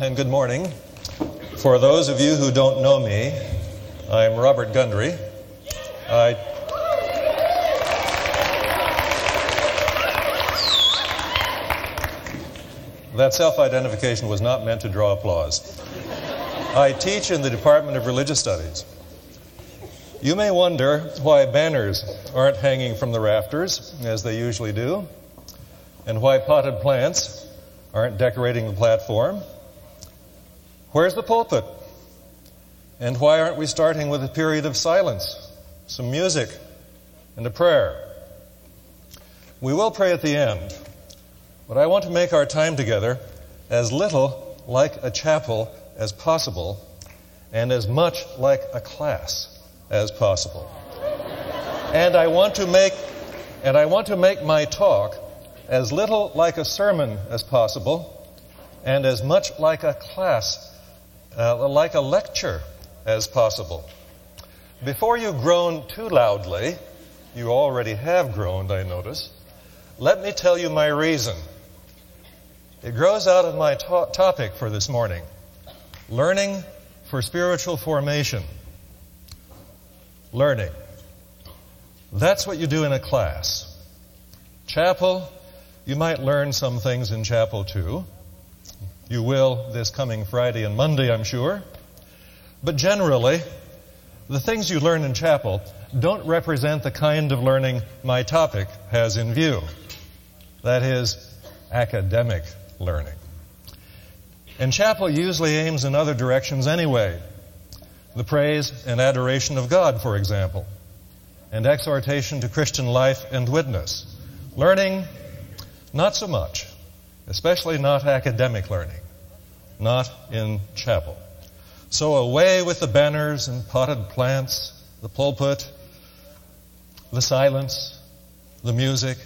and good morning. For those of you who don't know me, I'm Robert Gundry. I That self identification was not meant to draw applause. I teach in the Department of Religious Studies. You may wonder why banners aren't hanging from the rafters, as they usually do, and why potted plants aren't decorating the platform. Where's the pulpit? And why aren't we starting with a period of silence, some music, and a prayer? We will pray at the end. But I want to make our time together as little like a chapel as possible and as much like a class as possible. And I want to make and I want to make my talk as little like a sermon as possible and as much like a class uh, like a lecture as possible. Before you groan too loudly, you already have groaned, I notice. Let me tell you my reason it grows out of my to- topic for this morning learning for spiritual formation. Learning. That's what you do in a class. Chapel, you might learn some things in chapel too. You will this coming Friday and Monday, I'm sure. But generally, the things you learn in chapel don't represent the kind of learning my topic has in view. That is, academic learning. And chapel usually aims in other directions anyway. The praise and adoration of God, for example, and exhortation to Christian life and witness. Learning, not so much, especially not academic learning, not in chapel. So away with the banners and potted plants, the pulpit, the silence, the music.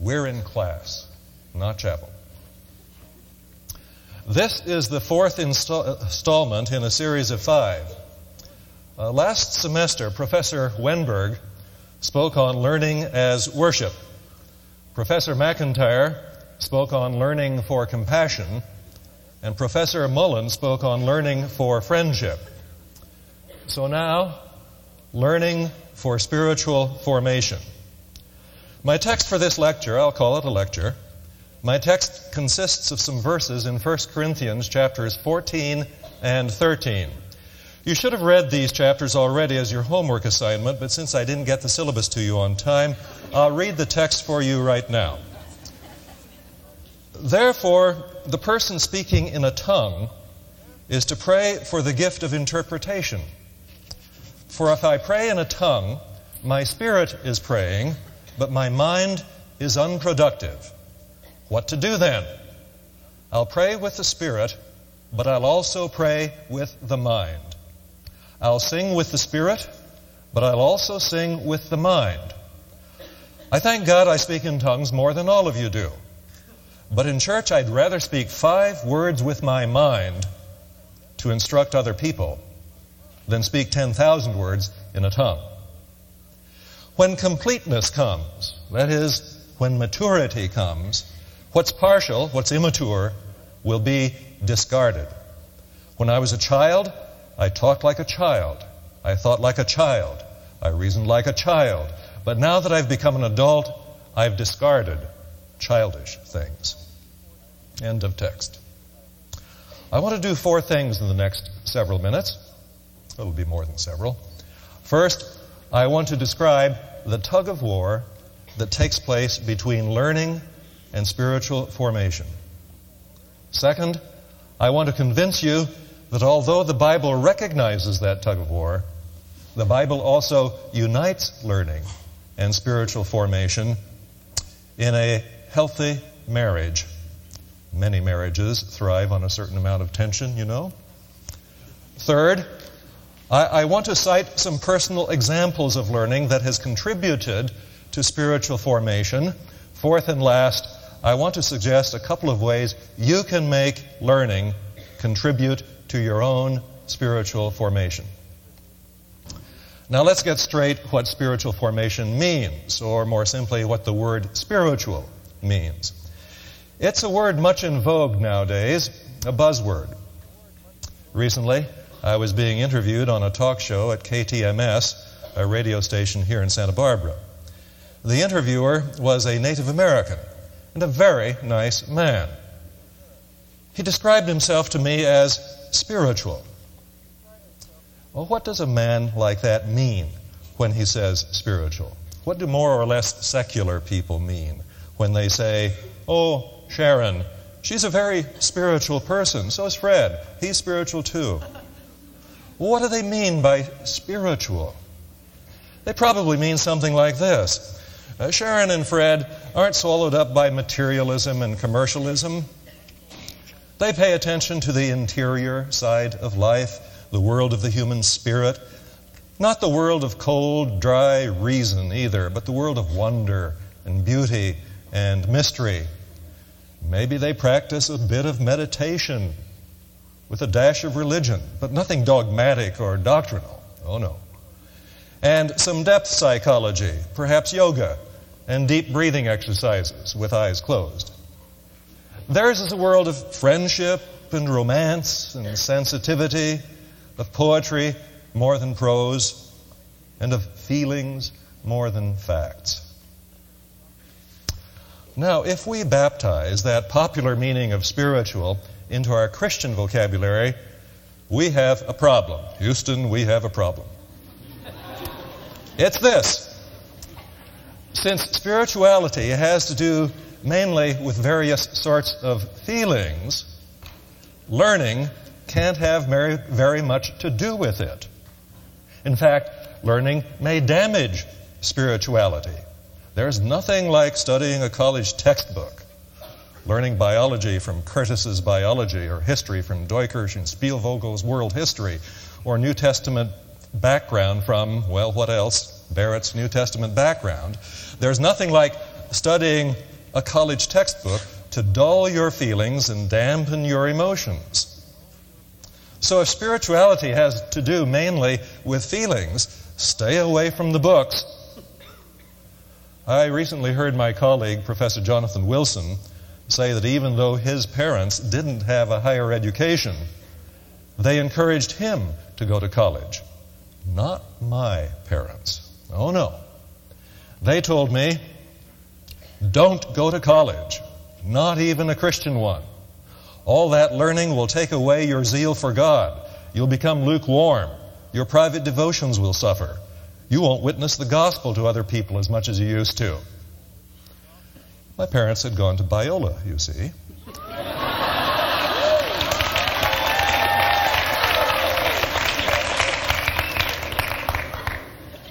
We're in class, not chapel. This is the fourth installment in a series of five. Uh, last semester, Professor Wennberg spoke on learning as worship. Professor McIntyre spoke on learning for compassion, and Professor Mullen spoke on learning for friendship. So now, learning for spiritual formation. My text for this lecture, I'll call it a lecture, my text consists of some verses in 1 Corinthians chapters 14 and 13. You should have read these chapters already as your homework assignment, but since I didn't get the syllabus to you on time, I'll read the text for you right now. Therefore, the person speaking in a tongue is to pray for the gift of interpretation. For if I pray in a tongue, my spirit is praying, but my mind is unproductive. What to do then? I'll pray with the Spirit, but I'll also pray with the mind. I'll sing with the Spirit, but I'll also sing with the mind. I thank God I speak in tongues more than all of you do. But in church, I'd rather speak five words with my mind to instruct other people than speak 10,000 words in a tongue. When completeness comes, that is, when maturity comes, What's partial, what's immature, will be discarded. When I was a child, I talked like a child. I thought like a child. I reasoned like a child. But now that I've become an adult, I've discarded childish things. End of text. I want to do four things in the next several minutes. It'll be more than several. First, I want to describe the tug of war that takes place between learning and spiritual formation. Second, I want to convince you that although the Bible recognizes that tug of war, the Bible also unites learning and spiritual formation in a healthy marriage. Many marriages thrive on a certain amount of tension, you know. Third, I, I, want to cite some personal examples of learning that has contributed to spiritual formation. Fourth and last, I want to suggest a couple of ways you can make learning contribute to your own spiritual formation. Now let's get straight what spiritual formation means, or more simply, what the word spiritual means. It's a word much in vogue nowadays, a buzzword. Recently, I was being interviewed on a talk show at KTMS, a radio station here in Santa Barbara. The interviewer was a Native American and a very nice man. He described himself to me as spiritual. Well, what does a man like that mean when he says spiritual? What do more or less secular people mean when they say, Oh, Sharon, she's a very spiritual person. So is Fred. He's spiritual too. What do they mean by spiritual? They probably mean something like this uh, Sharon and Fred aren't swallowed up by materialism and commercialism. They pay attention to the interior side of life, the world of the human spirit. Not the world of cold, dry reason either, but the world of wonder and beauty and mystery. Maybe they practice a bit of meditation with a dash of religion, but nothing dogmatic or doctrinal. Oh no. And some depth psychology, perhaps yoga, and deep breathing exercises with eyes closed. Theirs is a world of friendship and romance and sensitivity, of poetry more than prose, and of feelings more than facts. Now, if we baptize that popular meaning of spiritual into our Christian vocabulary, we have a problem. Houston, we have a problem. It's this. Since spirituality has to do mainly with various sorts of feelings, learning can't have very, very much to do with it. In fact, learning may damage spirituality. There's nothing like studying a college textbook learning biology from Curtis's biology, or history from Duikers and Spielvogel's world history, or New Testament background from, well, what else? Barrett's New Testament background. There's nothing like studying a college textbook to dull your feelings and dampen your emotions. So, if spirituality has to do mainly with feelings, stay away from the books. I recently heard my colleague, Professor Jonathan Wilson, say that even though his parents didn't have a higher education, they encouraged him to go to college. Not my parents. Oh no. They told me, don't go to college, not even a Christian one. All that learning will take away your zeal for God. You'll become lukewarm. Your private devotions will suffer. You won't witness the gospel to other people as much as you used to. My parents had gone to Biola, you see.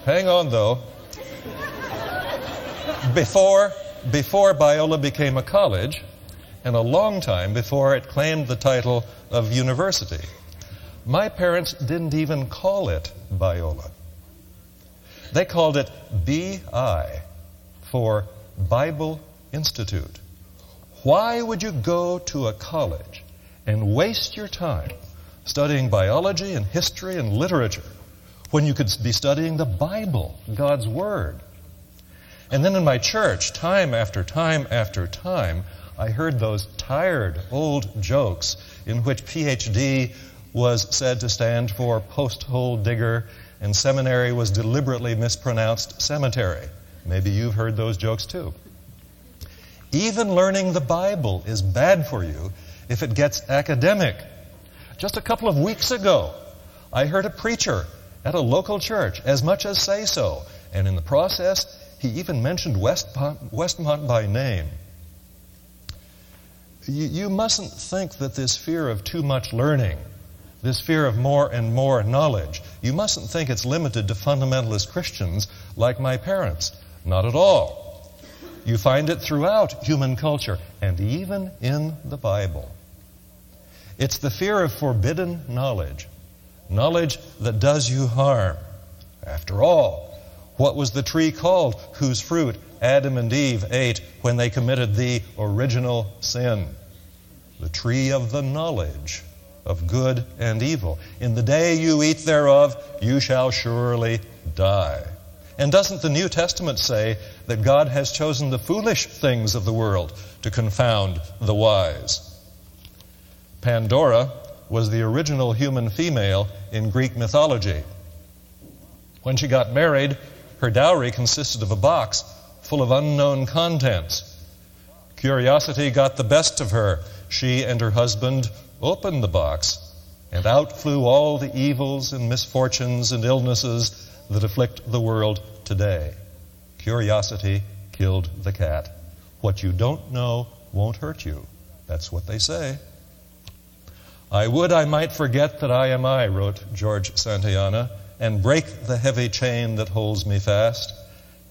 Hang on, though. Before, before Biola became a college, and a long time before it claimed the title of university, my parents didn't even call it Biola. They called it BI for Bible Institute. Why would you go to a college and waste your time studying biology and history and literature when you could be studying the Bible, God's Word? And then in my church, time after time after time, I heard those tired old jokes in which PhD was said to stand for post hole digger and seminary was deliberately mispronounced cemetery. Maybe you've heard those jokes too. Even learning the Bible is bad for you if it gets academic. Just a couple of weeks ago, I heard a preacher at a local church as much as say so, and in the process, he even mentioned Westmont, Westmont by name. You, you mustn't think that this fear of too much learning, this fear of more and more knowledge, you mustn't think it's limited to fundamentalist Christians like my parents. Not at all. You find it throughout human culture and even in the Bible. It's the fear of forbidden knowledge, knowledge that does you harm. After all, what was the tree called whose fruit Adam and Eve ate when they committed the original sin? The tree of the knowledge of good and evil. In the day you eat thereof, you shall surely die. And doesn't the New Testament say that God has chosen the foolish things of the world to confound the wise? Pandora was the original human female in Greek mythology. When she got married, her dowry consisted of a box full of unknown contents. Curiosity got the best of her. She and her husband opened the box, and out flew all the evils and misfortunes and illnesses that afflict the world today. Curiosity killed the cat. What you don't know won't hurt you. That's what they say. I would I might forget that I am I, wrote George Santayana, and break the heavy chain that holds me fast.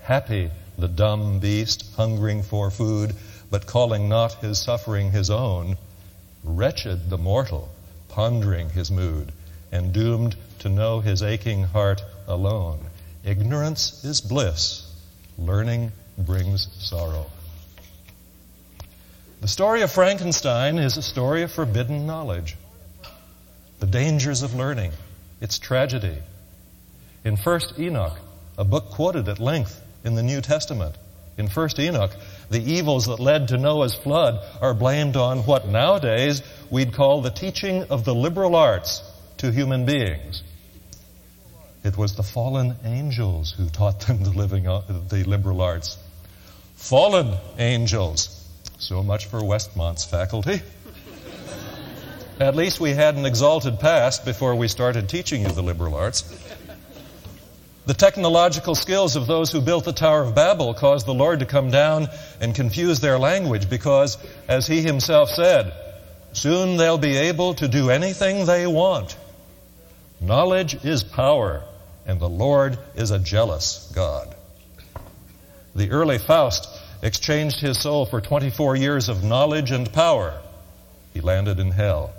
Happy the dumb beast, hungering for food, but calling not his suffering his own. Wretched the mortal, pondering his mood, and doomed to know his aching heart alone. Ignorance is bliss, learning brings sorrow. The story of Frankenstein is a story of forbidden knowledge, the dangers of learning, its tragedy. In 1st Enoch, a book quoted at length in the New Testament, in 1st Enoch, the evils that led to Noah's flood are blamed on what nowadays we'd call the teaching of the liberal arts to human beings. It was the fallen angels who taught them the, living, uh, the liberal arts. Fallen angels. So much for Westmont's faculty. At least we had an exalted past before we started teaching you the liberal arts. The technological skills of those who built the Tower of Babel caused the Lord to come down and confuse their language because, as he himself said, soon they'll be able to do anything they want. Knowledge is power, and the Lord is a jealous God. The early Faust exchanged his soul for 24 years of knowledge and power. He landed in hell.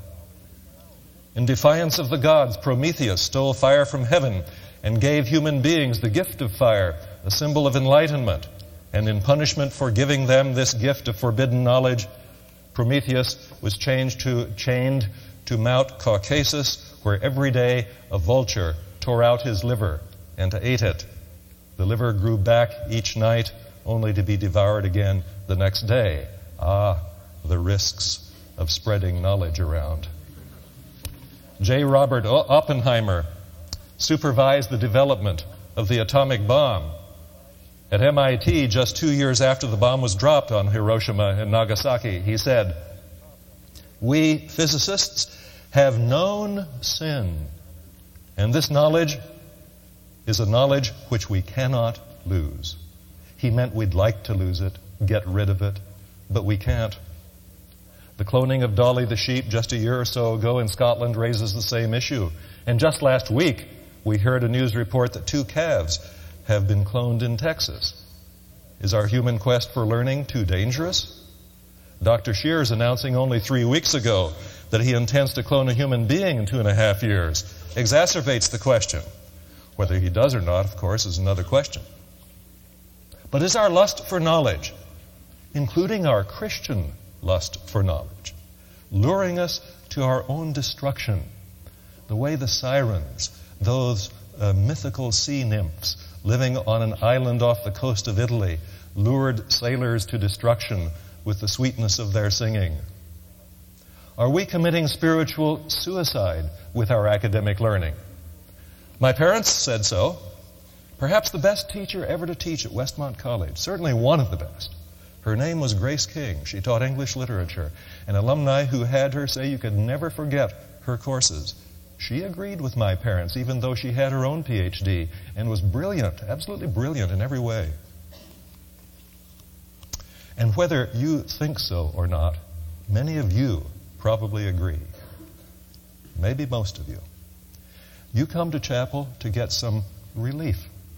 In defiance of the gods, Prometheus stole fire from heaven and gave human beings the gift of fire, a symbol of enlightenment. And in punishment for giving them this gift of forbidden knowledge, Prometheus was to, chained to Mount Caucasus, where every day a vulture tore out his liver and ate it. The liver grew back each night only to be devoured again the next day. Ah, the risks of spreading knowledge around. J. Robert Oppenheimer supervised the development of the atomic bomb. At MIT, just two years after the bomb was dropped on Hiroshima and Nagasaki, he said, We physicists have known sin, and this knowledge is a knowledge which we cannot lose. He meant we'd like to lose it, get rid of it, but we can't. The cloning of Dolly the sheep just a year or so ago in Scotland raises the same issue. And just last week, we heard a news report that two calves have been cloned in Texas. Is our human quest for learning too dangerous? Dr. Seed's announcing only three weeks ago that he intends to clone a human being in two and a half years exacerbates the question. Whether he does or not, of course, is another question. But is our lust for knowledge, including our Christian lust for knowledge, luring us to our own destruction, the way the sirens, those uh, mythical sea nymphs living on an island off the coast of Italy, lured sailors to destruction with the sweetness of their singing? Are we committing spiritual suicide with our academic learning? My parents said so. Perhaps the best teacher ever to teach at Westmont College, certainly one of the best. Her name was Grace King. She taught English literature. And alumni who had her say you could never forget her courses. She agreed with my parents, even though she had her own PhD and was brilliant, absolutely brilliant in every way. And whether you think so or not, many of you probably agree. Maybe most of you. You come to chapel to get some relief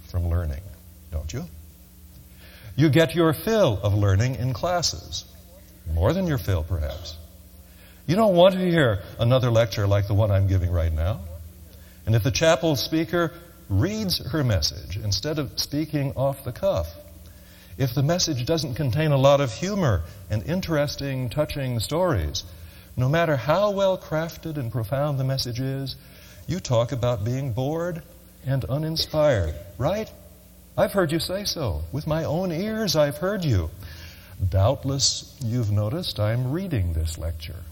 from learning, don't you? You get your fill of learning in classes. More than your fill, perhaps. You don't want to hear another lecture like the one I'm giving right now. And if the chapel speaker reads her message instead of speaking off the cuff, if the message doesn't contain a lot of humor and interesting, touching stories, no matter how well crafted and profound the message is, you talk about being bored and uninspired, right? I've heard you say so. With my own ears, I've heard you. Doubtless, you've noticed I'm reading this lecture.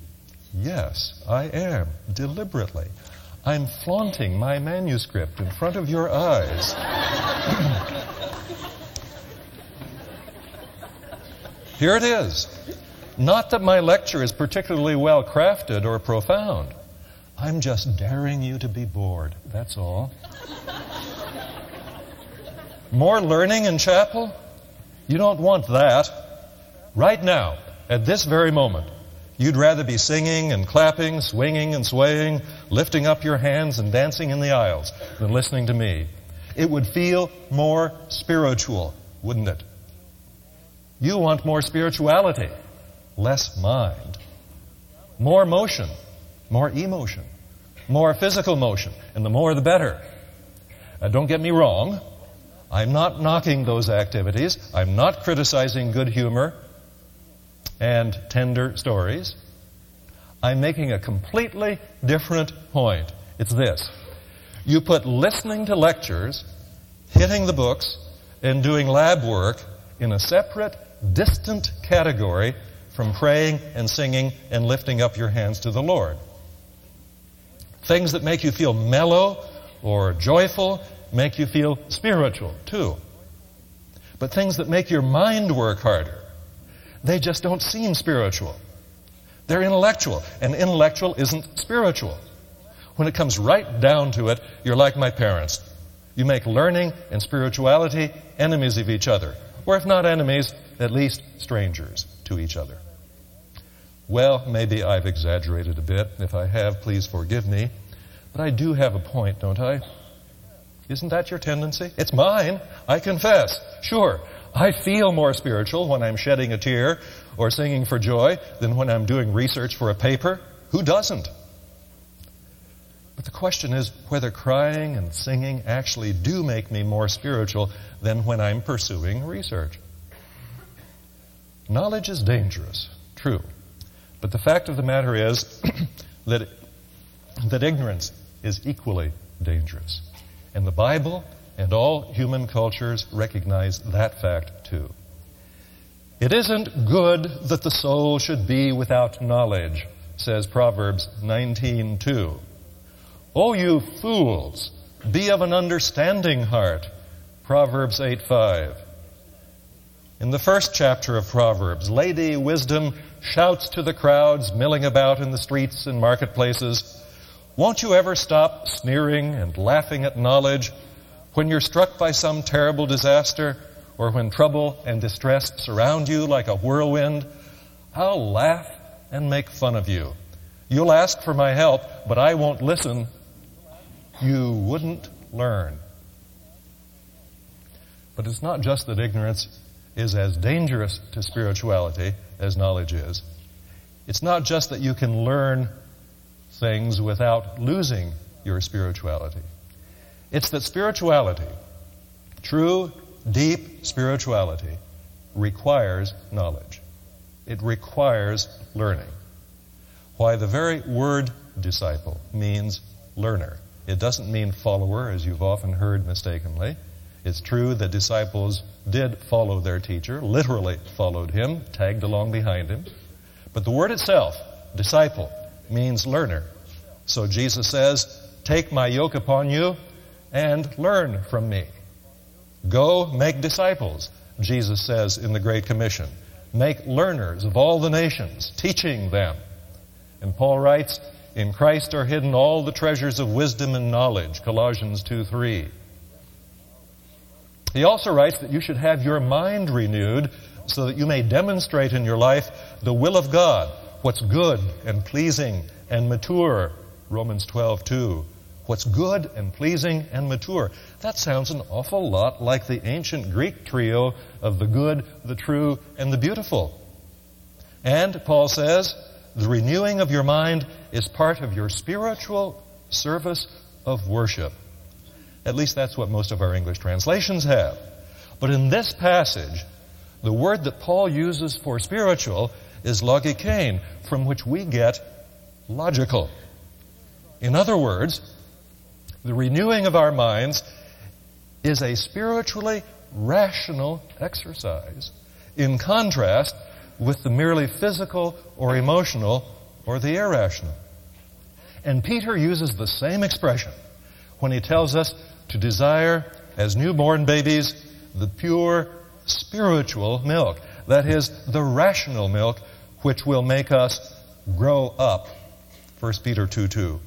Yes, I am, deliberately. I'm flaunting my manuscript in front of your eyes. Here it is. Not that my lecture is particularly well crafted or profound. I'm just daring you to be bored, that's all. More learning in chapel? You don't want that. Right now, at this very moment, you'd rather be singing and clapping, swinging and swaying, lifting up your hands and dancing in the aisles than listening to me. It would feel more spiritual, wouldn't it? You want more spirituality, less mind. More motion, more emotion, more physical motion, and the more the better. Uh, don't get me wrong. I'm not knocking those activities. I'm not criticizing good humor and tender stories. I'm making a completely different point. It's this. You put listening to lectures, hitting the books, and doing lab work in a separate, distant category from praying and singing and lifting up your hands to the Lord. Things that make you feel mellow or joyful make you feel spiritual too. But things that make your mind work harder, they just don't seem spiritual. They're intellectual, and intellectual isn't spiritual. When it comes right down to it, you're like my parents. You make learning and spirituality enemies of each other. Or if not enemies, at least strangers to each other. Well, maybe I've exaggerated a bit. If I have, please forgive me. But I do have a point, don't I? Isn't that your tendency? It's mine. I confess. Sure, I feel more spiritual when I'm shedding a tear or singing for joy than when I'm doing research for a paper. Who doesn't? But the question is whether crying and singing actually do make me more spiritual than when I'm pursuing research. Knowledge is dangerous, true. But the fact of the matter is that, that ignorance is equally dangerous. And the Bible and all human cultures recognize that fact too. It isn't good that the soul should be without knowledge, says Proverbs 19:2. O you fools, be of an understanding heart, Proverbs 8:5. In the first chapter of Proverbs, Lady Wisdom shouts to the crowds milling about in the streets and marketplaces, won't you ever stop sneering and laughing at knowledge when you're struck by some terrible disaster or when trouble and distress surround you like a whirlwind? I'll laugh and make fun of you. You'll ask for my help, but I won't listen. You wouldn't learn. But it's not just that ignorance is as dangerous to spirituality as knowledge is. It's not just that you can learn things without losing your spirituality. It's that spirituality, true, deep spirituality, requires knowledge. It requires learning. Why the very word disciple means learner. It doesn't mean follower, as you've often heard mistakenly. It's true that disciples did follow their teacher, literally followed him, tagged along behind him. But the word itself, disciple, means learner. So Jesus says, Take my yoke upon you and learn from me. Go make disciples, Jesus says in the Great Commission. Make learners of all the nations, teaching them. And Paul writes, In Christ are hidden all the treasures of wisdom and knowledge, Colossians 2 3. He also writes that you should have your mind renewed so that you may demonstrate in your life the will of God, what's good and pleasing and mature. Romans 12, 2. What's good and pleasing and mature. That sounds an awful lot like the ancient Greek trio of the good, the true, and the beautiful. And, Paul says, the renewing of your mind is part of your spiritual service of worship. At least that's what most of our English translations have. But in this passage, the word that Paul uses for spiritual is logikein, from which we get logical. In other words, the renewing of our minds is a spiritually rational exercise in contrast with the merely physical or emotional or the irrational. And Peter uses the same expression when he tells us to desire, as newborn babies, the pure spiritual milk. That is, the rational milk which will make us grow up. 1 Peter 2 2.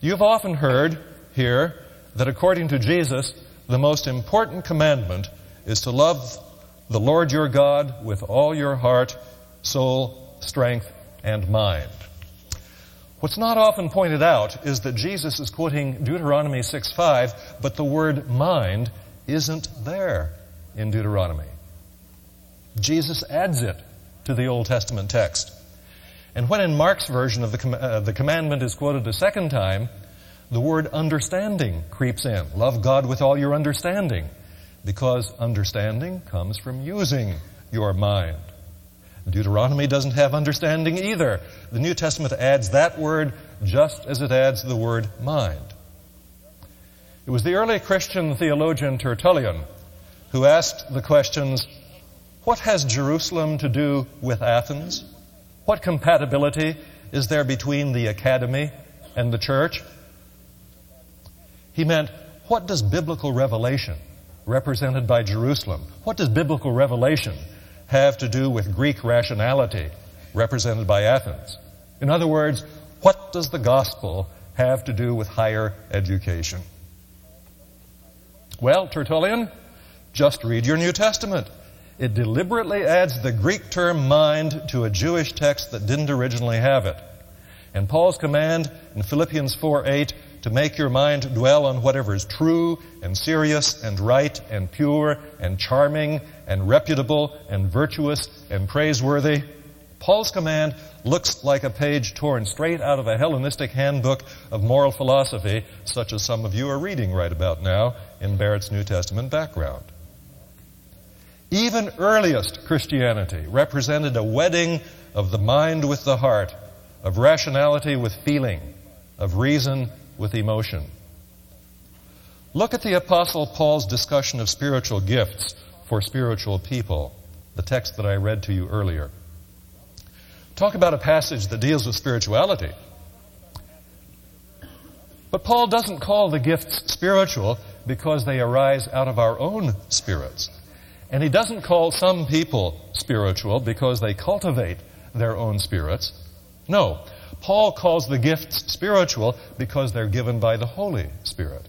You've often heard here that according to Jesus, the most important commandment is to love the Lord your God with all your heart, soul, strength, and mind. What's not often pointed out is that Jesus is quoting Deuteronomy 6:5, but the word mind isn't there in Deuteronomy. Jesus adds it to the Old Testament text. And when in Mark's version of the, com- uh, the commandment is quoted a second time, the word understanding creeps in. Love God with all your understanding, because understanding comes from using your mind. Deuteronomy doesn't have understanding either. The New Testament adds that word just as it adds the word mind. It was the early Christian theologian Tertullian who asked the questions, what has Jerusalem to do with Athens? What compatibility is there between the academy and the church? He meant, what does biblical revelation, represented by Jerusalem, what does biblical revelation have to do with Greek rationality, represented by Athens? In other words, what does the gospel have to do with higher education? Well, Tertullian, just read your New Testament. It deliberately adds the Greek term mind to a Jewish text that didn't originally have it. And Paul's command in Philippians 4 8 to make your mind dwell on whatever is true and serious and right and pure and charming and reputable and virtuous and praiseworthy. Paul's command looks like a page torn straight out of a Hellenistic handbook of moral philosophy, such as some of you are reading right about now in Barrett's New Testament background. Even earliest Christianity represented a wedding of the mind with the heart, of rationality with feeling, of reason with emotion. Look at the Apostle Paul's discussion of spiritual gifts for spiritual people, the text that I read to you earlier. Talk about a passage that deals with spirituality. But Paul doesn't call the gifts spiritual because they arise out of our own spirits. And he doesn't call some people spiritual because they cultivate their own spirits. No. Paul calls the gifts spiritual because they're given by the Holy Spirit.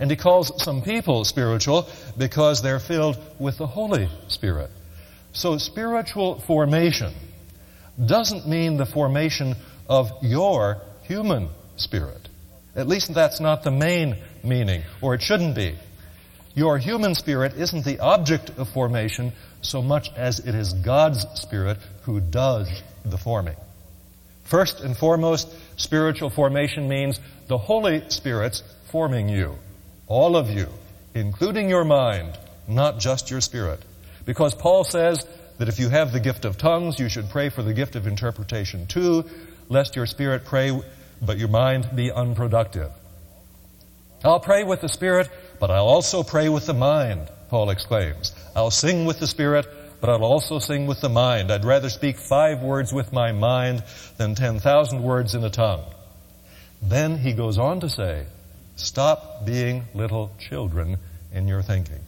And he calls some people spiritual because they're filled with the Holy Spirit. So spiritual formation doesn't mean the formation of your human spirit. At least that's not the main meaning, or it shouldn't be. Your human spirit isn't the object of formation so much as it is God's spirit who does the forming. First and foremost, spiritual formation means the Holy Spirit's forming you. All of you, including your mind, not just your spirit. Because Paul says that if you have the gift of tongues, you should pray for the gift of interpretation too, lest your spirit pray, but your mind be unproductive. I'll pray with the spirit, but I'll also pray with the mind, Paul exclaims. I'll sing with the spirit, but I'll also sing with the mind. I'd rather speak five words with my mind than 10,000 words in a tongue. Then he goes on to say, stop being little children in your thinking.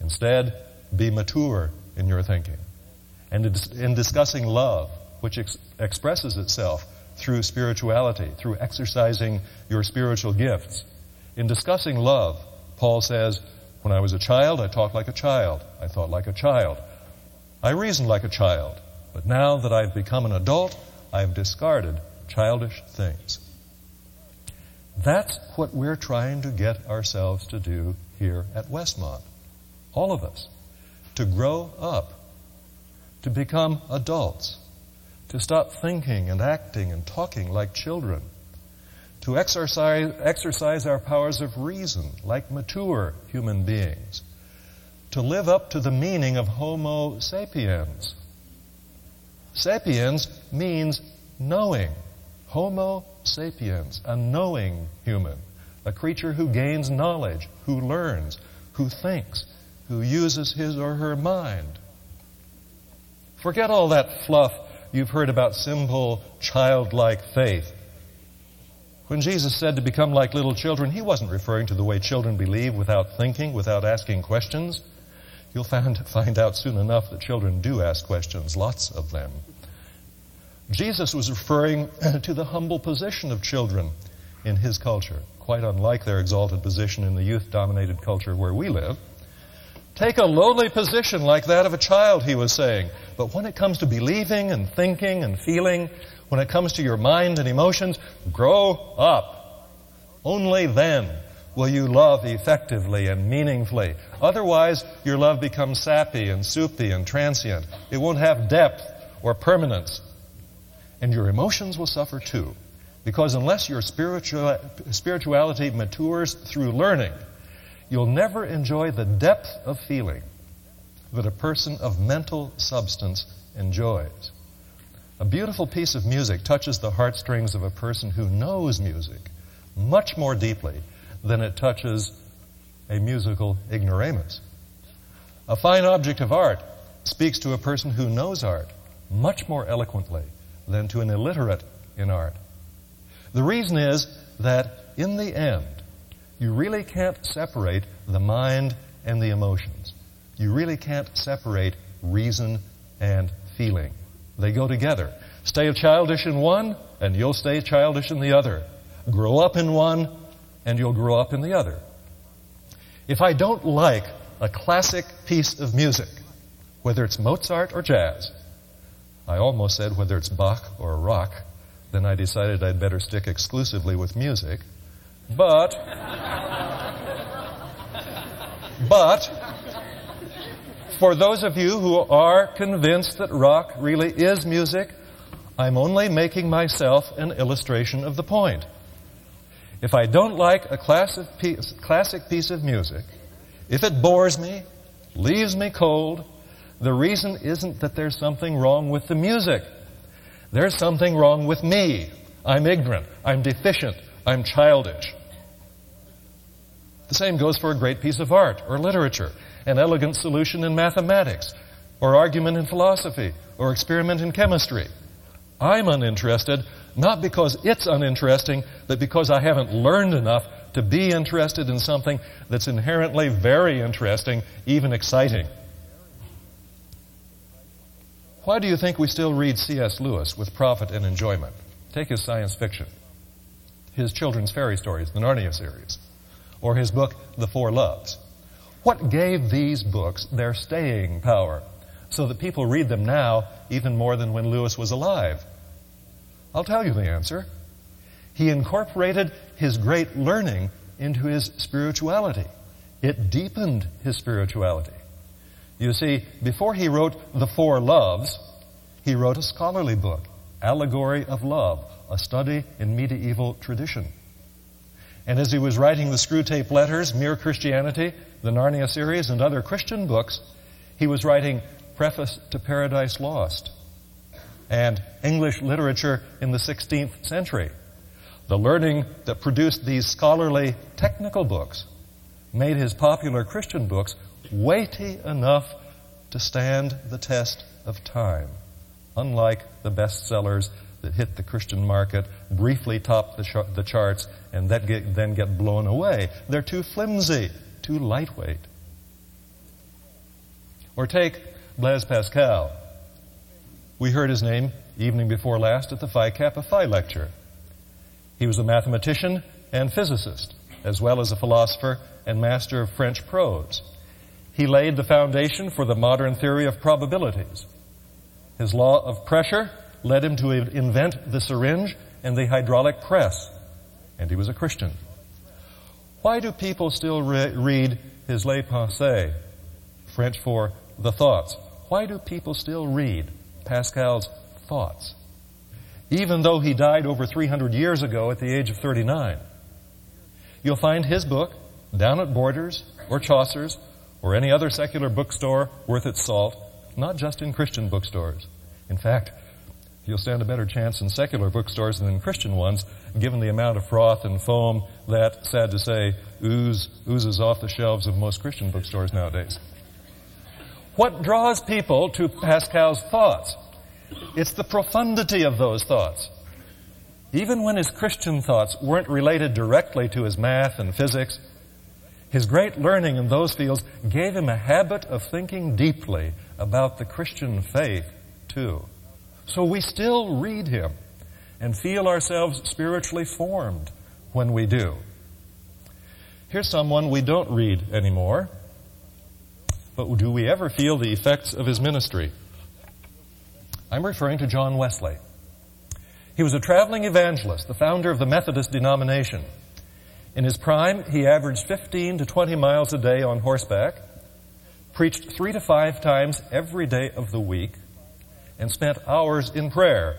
Instead, be mature in your thinking. And in discussing love, which ex- expresses itself through spirituality, through exercising your spiritual gifts, in discussing love, Paul says, When I was a child, I talked like a child. I thought like a child. I reasoned like a child. But now that I've become an adult, I've discarded childish things. That's what we're trying to get ourselves to do here at Westmont. All of us. To grow up. To become adults. To stop thinking and acting and talking like children to exercise, exercise our powers of reason like mature human beings, to live up to the meaning of Homo sapiens. Sapiens means knowing. Homo sapiens, a knowing human, a creature who gains knowledge, who learns, who thinks, who uses his or her mind. Forget all that fluff you've heard about simple, childlike faith. When Jesus said to become like little children, he wasn't referring to the way children believe without thinking, without asking questions. You'll find, find out soon enough that children do ask questions, lots of them. Jesus was referring to the humble position of children in his culture, quite unlike their exalted position in the youth dominated culture where we live. Take a lowly position like that of a child, he was saying. But when it comes to believing and thinking and feeling, when it comes to your mind and emotions, grow up. Only then will you love effectively and meaningfully. Otherwise, your love becomes sappy and soupy and transient. It won't have depth or permanence. And your emotions will suffer too. Because unless your spiritual, spirituality matures through learning, you'll never enjoy the depth of feeling that a person of mental substance enjoys. A beautiful piece of music touches the heartstrings of a person who knows music much more deeply than it touches a musical ignoramus. A fine object of art speaks to a person who knows art much more eloquently than to an illiterate in art. The reason is that in the end, you really can't separate the mind and the emotions. You really can't separate reason and feeling. They go together. Stay childish in one, and you'll stay childish in the other. Grow up in one, and you'll grow up in the other. If I don't like a classic piece of music, whether it's Mozart or jazz, I almost said whether it's Bach or rock, then I decided I'd better stick exclusively with music. But, but, for those of you who are convinced that rock really is music, I'm only making myself an illustration of the point. If I don't like a classic piece, classic piece of music, if it bores me, leaves me cold, the reason isn't that there's something wrong with the music. There's something wrong with me. I'm ignorant. I'm deficient. I'm childish. The same goes for a great piece of art or literature an elegant solution in mathematics, or argument in philosophy, or experiment in chemistry. I'm uninterested, not because it's uninteresting, but because I haven't learned enough to be interested in something that's inherently very interesting, even exciting. Why do you think we still read C.S. Lewis with profit and enjoyment? Take his science fiction, his children's fairy stories, the Narnia series, or his book, The Four Loves. What gave these books their staying power so that people read them now even more than when Lewis was alive? I'll tell you the answer. He incorporated his great learning into his spirituality. It deepened his spirituality. You see, before he wrote The Four Loves, he wrote a scholarly book, Allegory of Love, a study in medieval tradition. And as he was writing the Screwtape Letters, Mere Christianity, the Narnia series, and other Christian books, he was writing Preface to Paradise Lost and English literature in the 16th century. The learning that produced these scholarly technical books made his popular Christian books weighty enough to stand the test of time, unlike the bestsellers that hit the Christian market, briefly top the, the charts, and that get, then get blown away. They're too flimsy, too lightweight. Or take Blaise Pascal. We heard his name evening before last at the Phi Kappa Phi lecture. He was a mathematician and physicist, as well as a philosopher and master of French prose. He laid the foundation for the modern theory of probabilities. His law of pressure led him to invent the syringe and the hydraulic press. And he was a Christian. Why do people still re- read his Les Pensées, French for the thoughts? Why do people still read Pascal's thoughts? Even though he died over 300 years ago at the age of 39. You'll find his book down at Borders or Chaucer's or any other secular bookstore worth its salt, not just in Christian bookstores. In fact, You'll stand a better chance in secular bookstores than in Christian ones, given the amount of froth and foam that, sad to say, ooze, oozes off the shelves of most Christian bookstores nowadays. What draws people to Pascal's thoughts? It's the profundity of those thoughts. Even when his Christian thoughts weren't related directly to his math and physics, his great learning in those fields gave him a habit of thinking deeply about the Christian faith, too. So we still read him and feel ourselves spiritually formed when we do. Here's someone we don't read anymore, but do we ever feel the effects of his ministry? I'm referring to John Wesley. He was a traveling evangelist, the founder of the Methodist denomination. In his prime, he averaged 15 to 20 miles a day on horseback, preached three to five times every day of the week, and spent hours in prayer.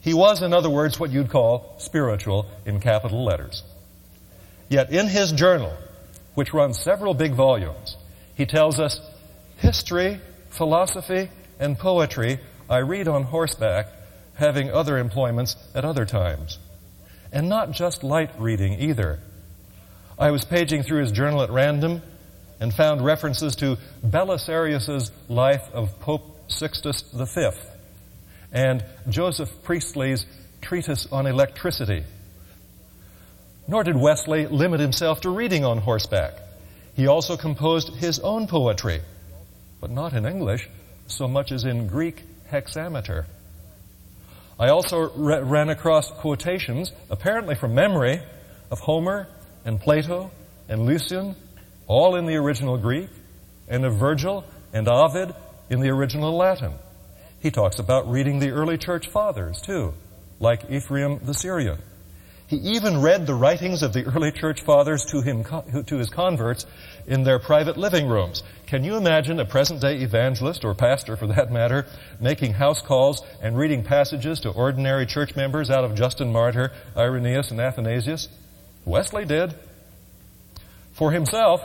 He was, in other words, what you'd call spiritual in capital letters. Yet in his journal, which runs several big volumes, he tells us history, philosophy, and poetry I read on horseback, having other employments at other times. And not just light reading either. I was paging through his journal at random and found references to Belisarius's life of Pope Sixtus V and Joseph Priestley's treatise on electricity. Nor did Wesley limit himself to reading on horseback. He also composed his own poetry, but not in English so much as in Greek hexameter. I also re- ran across quotations, apparently from memory, of Homer and Plato and Lucian, all in the original Greek, and of Virgil and Ovid in the original Latin. He talks about reading the early church fathers, too, like Ephraim the Syrian. He even read the writings of the early church fathers to, him, to his converts in their private living rooms. Can you imagine a present day evangelist, or pastor for that matter, making house calls and reading passages to ordinary church members out of Justin Martyr, Irenaeus, and Athanasius? Wesley did. For himself,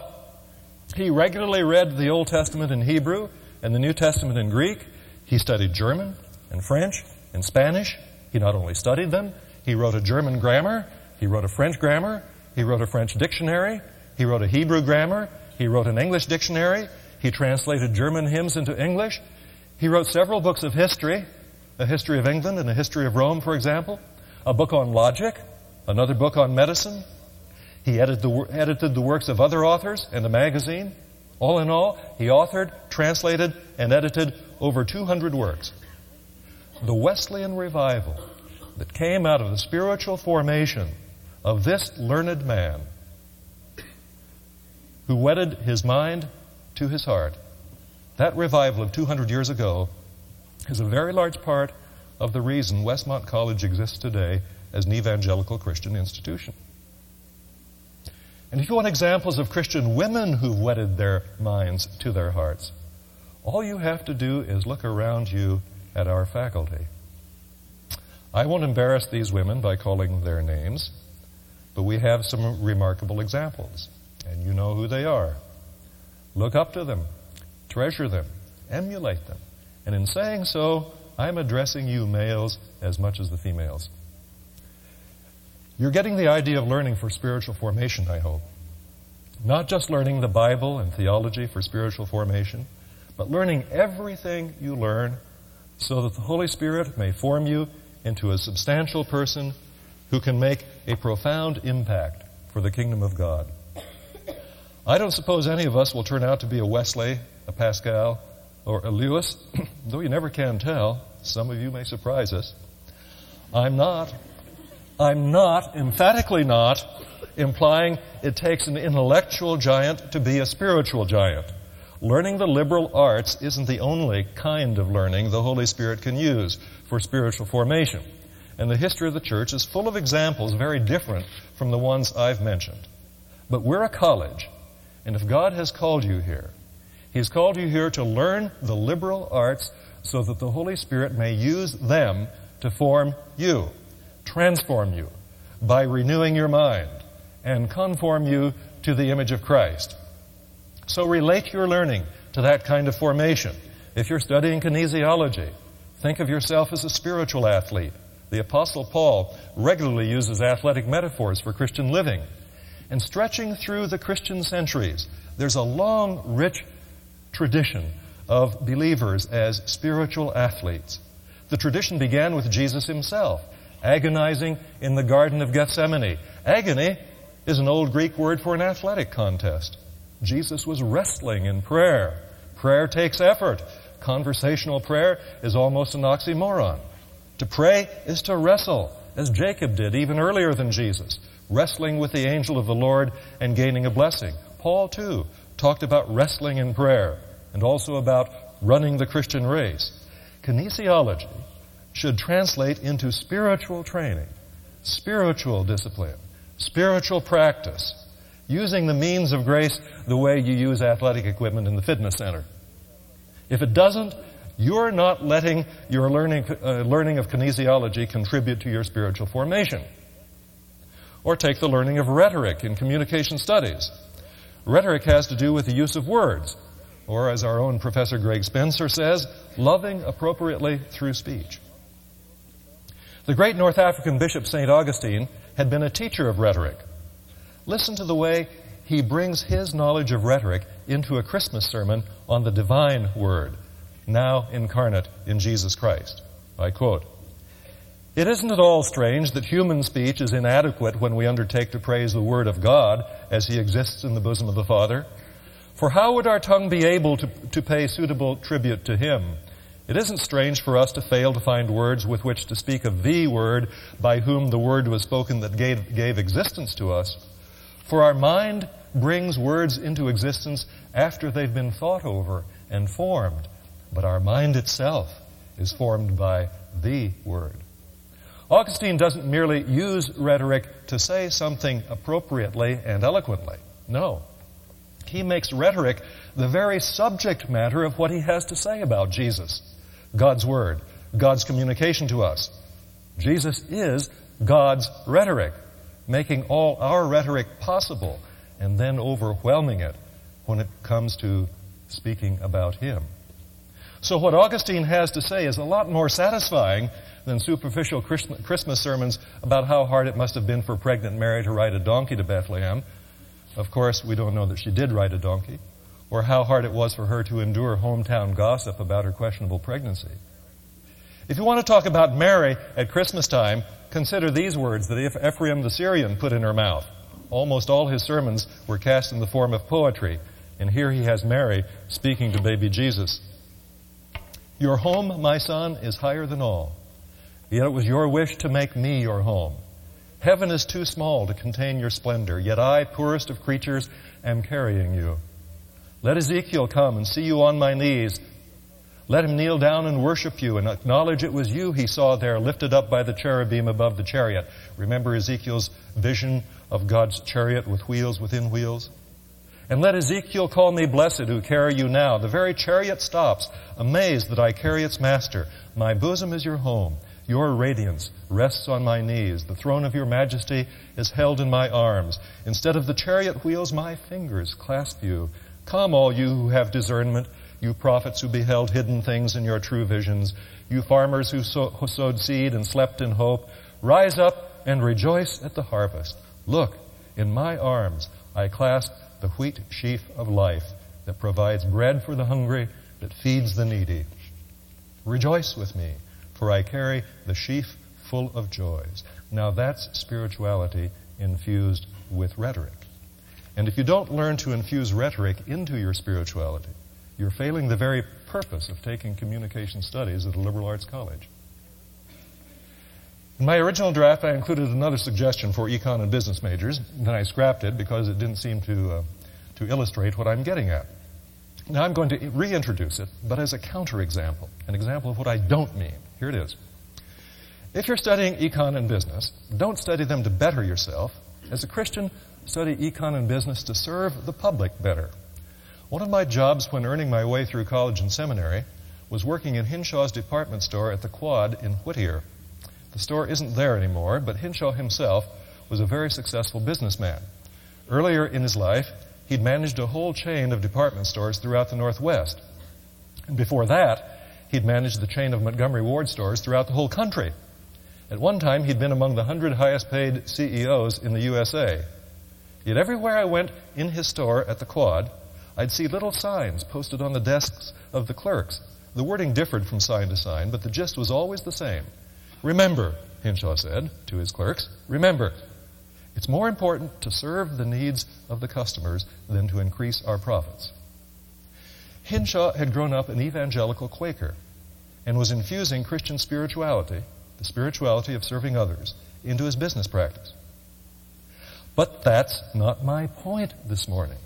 he regularly read the Old Testament in Hebrew and the New Testament in Greek. He studied German and French and Spanish. He not only studied them, he wrote a German grammar, he wrote a French grammar, he wrote a French dictionary, he wrote a Hebrew grammar, he wrote an English dictionary, he translated German hymns into English, he wrote several books of history, a history of England and a history of Rome, for example, a book on logic, another book on medicine. He edited the, edited the works of other authors and a magazine. All in all, he authored, translated, and edited over 200 works. The Wesleyan revival that came out of the spiritual formation of this learned man who wedded his mind to his heart. That revival of 200 years ago is a very large part of the reason Westmont College exists today as an evangelical Christian institution. And if you want examples of Christian women who've wedded their minds to their hearts, all you have to do is look around you at our faculty. I won't embarrass these women by calling their names, but we have some remarkable examples, and you know who they are. Look up to them, treasure them, emulate them. And in saying so, I'm addressing you males as much as the females. You're getting the idea of learning for spiritual formation, I hope. Not just learning the Bible and theology for spiritual formation, but learning everything you learn so that the Holy Spirit may form you into a substantial person who can make a profound impact for the kingdom of God. I don't suppose any of us will turn out to be a Wesley, a Pascal, or a Lewis, though you never can tell. Some of you may surprise us. I'm not. I'm not, emphatically not, implying it takes an intellectual giant to be a spiritual giant. Learning the liberal arts isn't the only kind of learning the Holy Spirit can use for spiritual formation. And the history of the church is full of examples very different from the ones I've mentioned. But we're a college, and if God has called you here, He has called you here to learn the liberal arts so that the Holy Spirit may use them to form you, transform you by renewing your mind, and conform you to the image of Christ. So relate your learning to that kind of formation. If you're studying kinesiology, think of yourself as a spiritual athlete. The Apostle Paul regularly uses athletic metaphors for Christian living. And stretching through the Christian centuries, there's a long, rich tradition of believers as spiritual athletes. The tradition began with Jesus himself, agonizing in the Garden of Gethsemane. Agony is an old Greek word for an athletic contest. Jesus was wrestling in prayer. Prayer takes effort. Conversational prayer is almost an oxymoron. To pray is to wrestle, as Jacob did even earlier than Jesus, wrestling with the angel of the Lord and gaining a blessing. Paul, too, talked about wrestling in prayer and also about running the Christian race. Kinesiology should translate into spiritual training, spiritual discipline, spiritual practice, using the means of grace the way you use athletic equipment in the fitness center. If it doesn't, you're not letting your learning, uh, learning of kinesiology contribute to your spiritual formation. Or take the learning of rhetoric in communication studies. Rhetoric has to do with the use of words, or as our own Professor Greg Spencer says, loving appropriately through speech. The great North African bishop St. Augustine had been a teacher of rhetoric. Listen to the way he brings his knowledge of rhetoric into a Christmas sermon on the divine word, now incarnate in Jesus Christ. I quote, It isn't at all strange that human speech is inadequate when we undertake to praise the Word of God as He exists in the bosom of the Father. For how would our tongue be able to, to pay suitable tribute to Him? It isn't strange for us to fail to find words with which to speak of the Word by whom the Word was spoken that gave, gave existence to us. For our mind brings words into existence after they've been thought over and formed, but our mind itself is formed by the Word. Augustine doesn't merely use rhetoric to say something appropriately and eloquently. No. He makes rhetoric the very subject matter of what he has to say about Jesus. God's Word, God's communication to us. Jesus is God's rhetoric, making all our rhetoric possible and then overwhelming it when it comes to speaking about Him. So, what Augustine has to say is a lot more satisfying than superficial Christmas sermons about how hard it must have been for pregnant Mary to ride a donkey to Bethlehem. Of course, we don't know that she did ride a donkey, or how hard it was for her to endure hometown gossip about her questionable pregnancy. If you want to talk about Mary at Christmas time, consider these words that Ephraim the Syrian put in her mouth. Almost all his sermons were cast in the form of poetry, and here he has Mary speaking to baby Jesus. Your home, my son, is higher than all. Yet it was your wish to make me your home. Heaven is too small to contain your splendor, yet I, poorest of creatures, am carrying you. Let Ezekiel come and see you on my knees. Let him kneel down and worship you and acknowledge it was you he saw there lifted up by the cherubim above the chariot. Remember Ezekiel's vision of God's chariot with wheels within wheels? And let Ezekiel call me blessed who carry you now. The very chariot stops, amazed that I carry its master. My bosom is your home. Your radiance rests on my knees. The throne of your majesty is held in my arms. Instead of the chariot wheels, my fingers clasp you. Come, all you who have discernment, you prophets who beheld hidden things in your true visions, you farmers who, who sowed seed and slept in hope, rise up and rejoice at the harvest. Look, in my arms I clasp the wheat sheaf of life that provides bread for the hungry, that feeds the needy. Rejoice with me for I carry the sheaf full of joys. Now that's spirituality infused with rhetoric. And if you don't learn to infuse rhetoric into your spirituality, you're failing the very purpose of taking communication studies at a liberal arts college. In my original draft, I included another suggestion for econ and business majors, and then I scrapped it because it didn't seem to, uh, to illustrate what I'm getting at. Now I'm going to reintroduce it, but as a counterexample, an example of what I don't mean. Here it is. If you're studying econ and business, don't study them to better yourself. As a Christian, study econ and business to serve the public better. One of my jobs when earning my way through college and seminary was working in Hinshaw's department store at the Quad in Whittier. The store isn't there anymore, but Hinshaw himself was a very successful businessman. Earlier in his life, he'd managed a whole chain of department stores throughout the Northwest. And before that, He'd managed the chain of Montgomery Ward stores throughout the whole country. At one time, he'd been among the 100 highest paid CEOs in the USA. Yet everywhere I went in his store at the Quad, I'd see little signs posted on the desks of the clerks The wording differed from sign to sign, but the gist was always the same. Remember, Hinshaw said to his clerks, remember, it's more important to serve the needs of the customers than to increase our profits. Hinshaw had grown up an evangelical Quaker and was infusing Christian spirituality, the spirituality of serving others, into his business practice. But that's not my point this morning.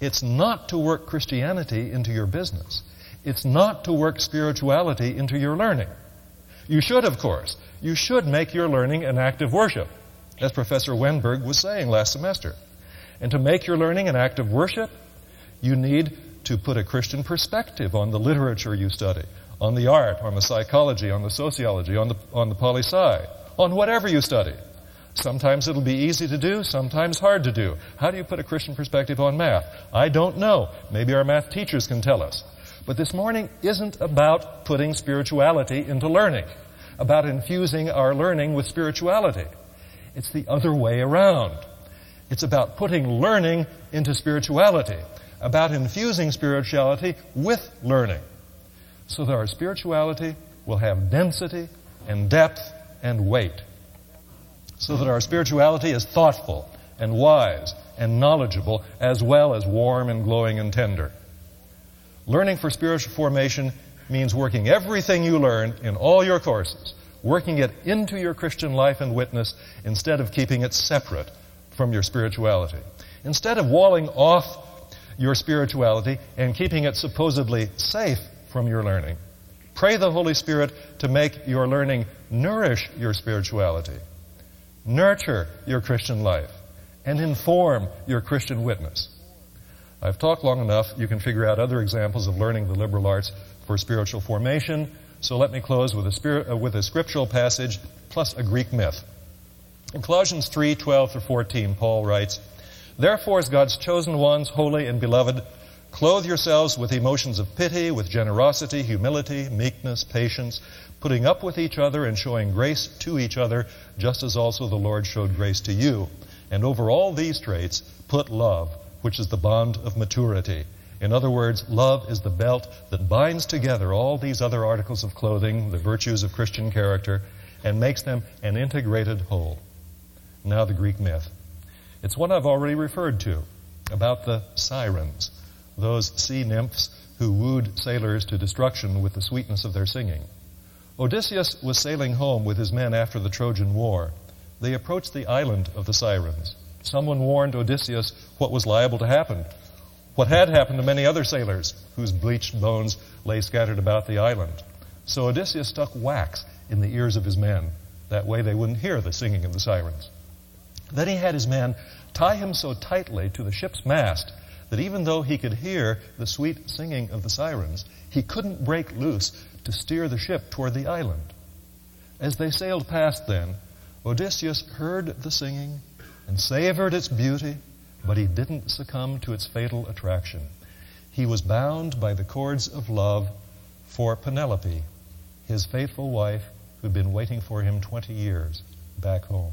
It's not to work Christianity into your business. It's not to work spirituality into your learning. You should, of course. You should make your learning an act of worship, as Professor Wennberg was saying last semester. And to make your learning an act of worship, you need to put a Christian perspective on the literature you study, on the art, on the psychology, on the sociology, on the, on the poli sci, on whatever you study. Sometimes it'll be easy to do, sometimes hard to do. How do you put a Christian perspective on math? I don't know. Maybe our math teachers can tell us. But this morning isn't about putting spirituality into learning, about infusing our learning with spirituality. It's the other way around. It's about putting learning into spirituality, about infusing spirituality with learning, so that our spirituality will have density and depth and weight so that our spirituality is thoughtful and wise and knowledgeable as well as warm and glowing and tender. Learning for spiritual formation means working everything you learn in all your courses, working it into your Christian life and witness instead of keeping it separate from your spirituality. Instead of walling off your spirituality and keeping it supposedly safe from your learning, pray the Holy Spirit to make your learning nourish your spirituality nurture your Christian life, and inform your Christian witness. I've talked long enough. You can figure out other examples of learning the liberal arts for spiritual formation. So let me close with a, spirit, uh, with a scriptural passage plus a Greek myth. In Colossians 3 12 through 14, Paul writes, Therefore, as God's chosen ones, holy and beloved, clothe yourselves with emotions of pity, with generosity, humility, meekness, patience putting up with each other and showing grace to each other, just as also the Lord showed grace to you. And over all these traits, put love, which is the bond of maturity. In other words, love is the belt that binds together all these other articles of clothing, the virtues of Christian character, and makes them an integrated whole. Now, the Greek myth. It's one I've already referred to about the sirens, those sea nymphs who wooed sailors to destruction with the sweetness of their singing. Odysseus was sailing home with his men after the Trojan War. They approached the island of the Sirens. Someone warned Odysseus what was liable to happen, what had happened to many other sailors whose bleached bones lay scattered about the island. So Odysseus stuck wax in the ears of his men. That way they wouldn't hear the singing of the sirens. Then he had his men tie him so tightly to the ship's mast that even though he could hear the sweet singing of the sirens, he couldn't break loose to steer the ship toward the island. As they sailed past, then, Odysseus heard the singing and savored its beauty, but he didn't succumb to its fatal attraction. He was bound by the cords of love for Penelope, his faithful wife who'd been waiting for him 20 years back home.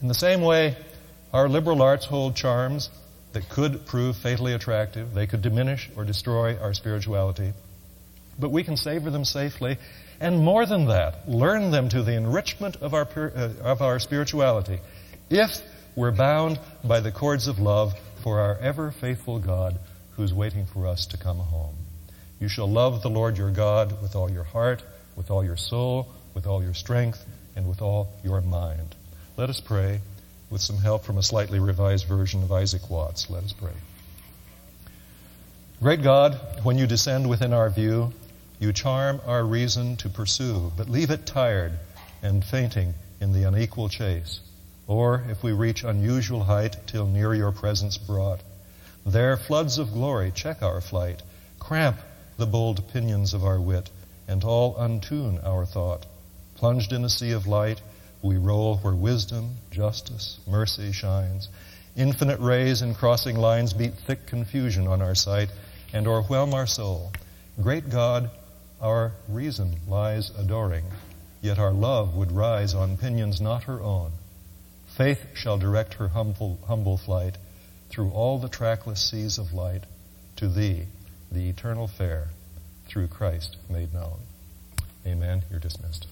In the same way, our liberal arts hold charms that could prove fatally attractive. They could diminish or destroy our spirituality but we can savor them safely. And more than that, learn them to the enrichment of our, uh, of our spirituality if we're bound by the cords of love for our ever faithful God who's waiting for us to come home. You shall love the Lord your God with all your heart, with all your soul, with all your strength, and with all your mind. Let us pray with some help from a slightly revised version of Isaac Watts. Let us pray. Great God, when you descend within our view, you charm our reason to pursue, but leave it tired and fainting in the unequal chase. Or, if we reach unusual height till near your presence brought, there floods of glory check our flight, cramp the bold pinions of our wit, and all untune our thought. Plunged in a sea of light, we roll where wisdom, justice, mercy shines. Infinite rays and crossing lines beat thick confusion on our sight and o'erwhelm our soul. Great God, our reason lies adoring, yet our love would rise on pinions not her own. Faith shall direct her humble, humble flight through all the trackless seas of light to thee, the eternal fair. through Christ made known. Amen. You're dismissed.